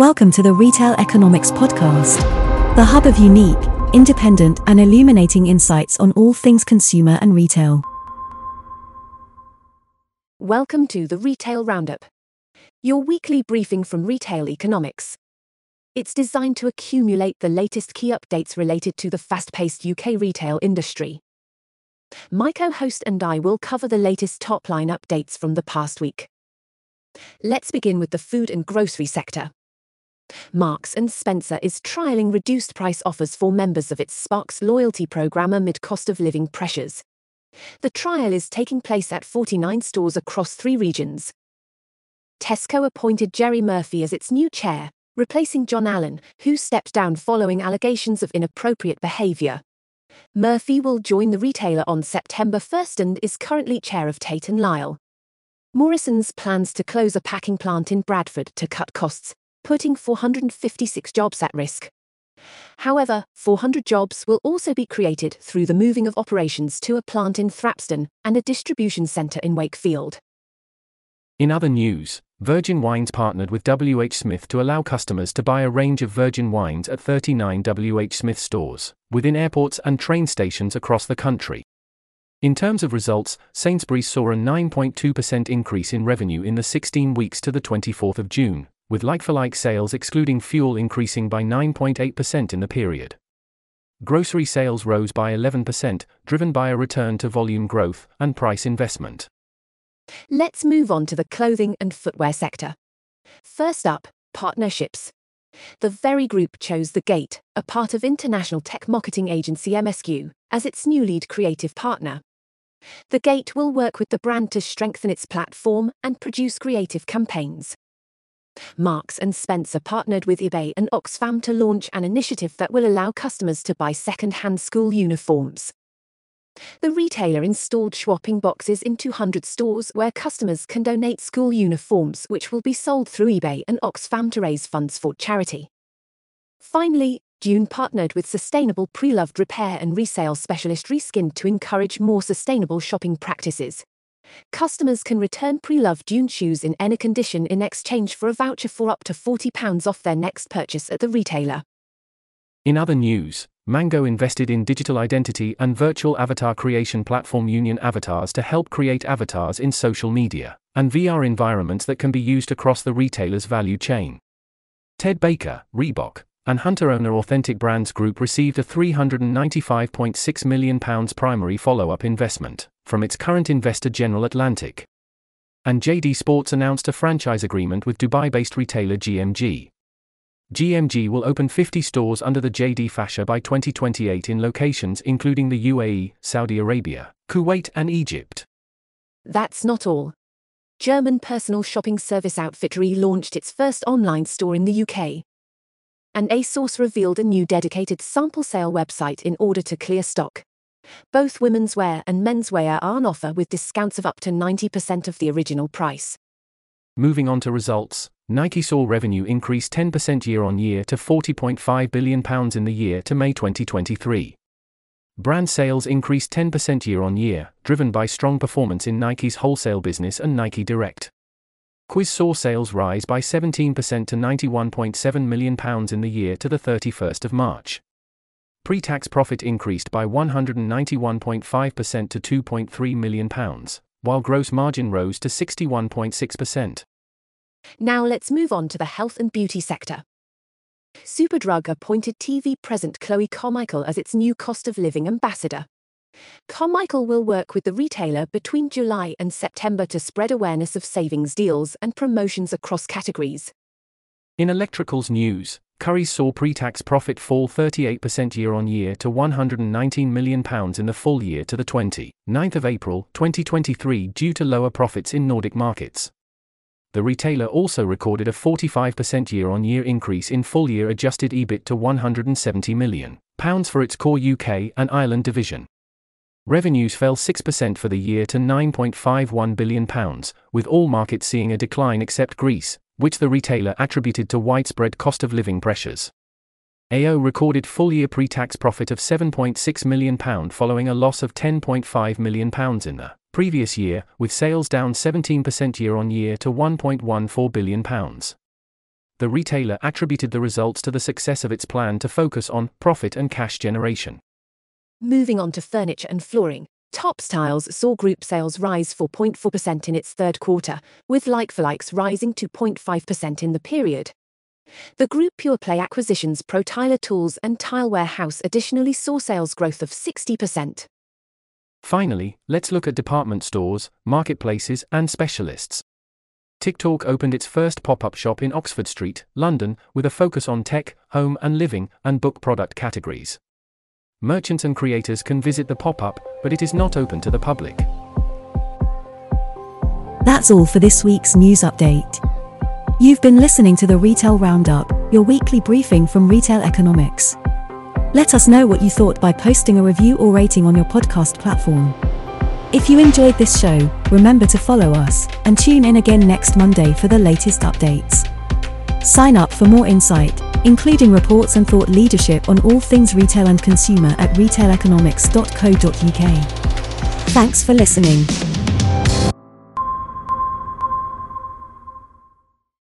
Welcome to the Retail Economics Podcast, the hub of unique, independent, and illuminating insights on all things consumer and retail. Welcome to the Retail Roundup, your weekly briefing from Retail Economics. It's designed to accumulate the latest key updates related to the fast paced UK retail industry. My co host and I will cover the latest top line updates from the past week. Let's begin with the food and grocery sector. Marks Spencer is trialing reduced price offers for members of its Sparks loyalty program amid cost of living pressures. The trial is taking place at 49 stores across three regions. Tesco appointed Gerry Murphy as its new chair, replacing John Allen, who stepped down following allegations of inappropriate behaviour. Murphy will join the retailer on September 1st and is currently chair of Tate Lyle. Morrisons plans to close a packing plant in Bradford to cut costs putting 456 jobs at risk. However, 400 jobs will also be created through the moving of operations to a plant in Thrapston and a distribution centre in Wakefield. In other news, Virgin Wines partnered with WH Smith to allow customers to buy a range of Virgin wines at 39 WH Smith stores, within airports and train stations across the country. In terms of results, Sainsbury's saw a 9.2% increase in revenue in the 16 weeks to the 24th of June, with like for like sales excluding fuel increasing by 9.8% in the period. Grocery sales rose by 11%, driven by a return to volume growth and price investment. Let's move on to the clothing and footwear sector. First up, partnerships. The Very Group chose The Gate, a part of international tech marketing agency MSQ, as its new lead creative partner. The Gate will work with the brand to strengthen its platform and produce creative campaigns. Marks and Spencer partnered with eBay and Oxfam to launch an initiative that will allow customers to buy second-hand school uniforms. The retailer installed swapping boxes in 200 stores where customers can donate school uniforms which will be sold through eBay and Oxfam to raise funds for charity. Finally, Dune partnered with sustainable pre-loved repair and resale specialist Reskin to encourage more sustainable shopping practices. Customers can return pre-loved Dune shoes in any condition in exchange for a voucher for up to £40 off their next purchase at the retailer. In other news, Mango invested in digital identity and virtual avatar creation platform Union Avatars to help create avatars in social media and VR environments that can be used across the retailer's value chain. Ted Baker, Reebok, and Hunter owner Authentic Brands Group received a £395.6 million primary follow up investment from its current investor General Atlantic. And JD Sports announced a franchise agreement with Dubai based retailer GMG. GMG will open 50 stores under the JD fascia by 2028 in locations including the UAE, Saudi Arabia, Kuwait, and Egypt. That's not all. German personal shopping service outfit relaunched its first online store in the UK. And ASOS revealed a new dedicated sample sale website in order to clear stock. Both women's wear and men's wear are on offer with discounts of up to 90% of the original price. Moving on to results, Nike saw revenue increase 10% year on year to £40.5 billion in the year to May 2023. Brand sales increased 10% year on year, driven by strong performance in Nike's wholesale business and Nike Direct. Quiz saw sales rise by 17% to £91.7 million in the year to the 31st of March. Pre-tax profit increased by 191.5% to £2.3 million, while gross margin rose to 61.6%. Now let's move on to the health and beauty sector. Superdrug appointed TV present Chloe Carmichael as its new cost of living ambassador. Carmichael will work with the retailer between July and September to spread awareness of savings deals and promotions across categories. In electricals news, Currys saw pre-tax profit fall 38% year-on-year to £119 million in the full year to the 29th of April 2023 due to lower profits in Nordic markets. The retailer also recorded a 45% year-on-year increase in full-year adjusted EBIT to £170 million for its core UK and Ireland division. Revenues fell 6% for the year to £9.51 billion, with all markets seeing a decline except Greece, which the retailer attributed to widespread cost of living pressures. AO recorded full year pre tax profit of £7.6 million following a loss of £10.5 million in the previous year, with sales down 17% year on year to £1.14 billion. the retailer attributed the results to the success of its plan to focus on profit and cash generation. Moving on to furniture and flooring, Topps Tiles saw group sales rise 4.4% in its third quarter, with like for likes rising 2.5% in the period. The group pure play acquisitions Pro Tiler Tools and Tile Warehouse additionally saw sales growth of 60%. Finally, let's look at department stores, marketplaces, and specialists. TikTok opened its first pop up shop in Oxford Street, London, with a focus on tech, home and living, and book product categories. Merchants and creators can visit the pop up, but it is not open to the public. That's all for this week's news update. You've been listening to the Retail Roundup, your weekly briefing from Retail Economics. Let us know what you thought by posting a review or rating on your podcast platform. If you enjoyed this show, remember to follow us and tune in again next Monday for the latest updates. Sign up for more insight, including reports and thought leadership on all things retail and consumer at retaileconomics.co.uk. Thanks for listening.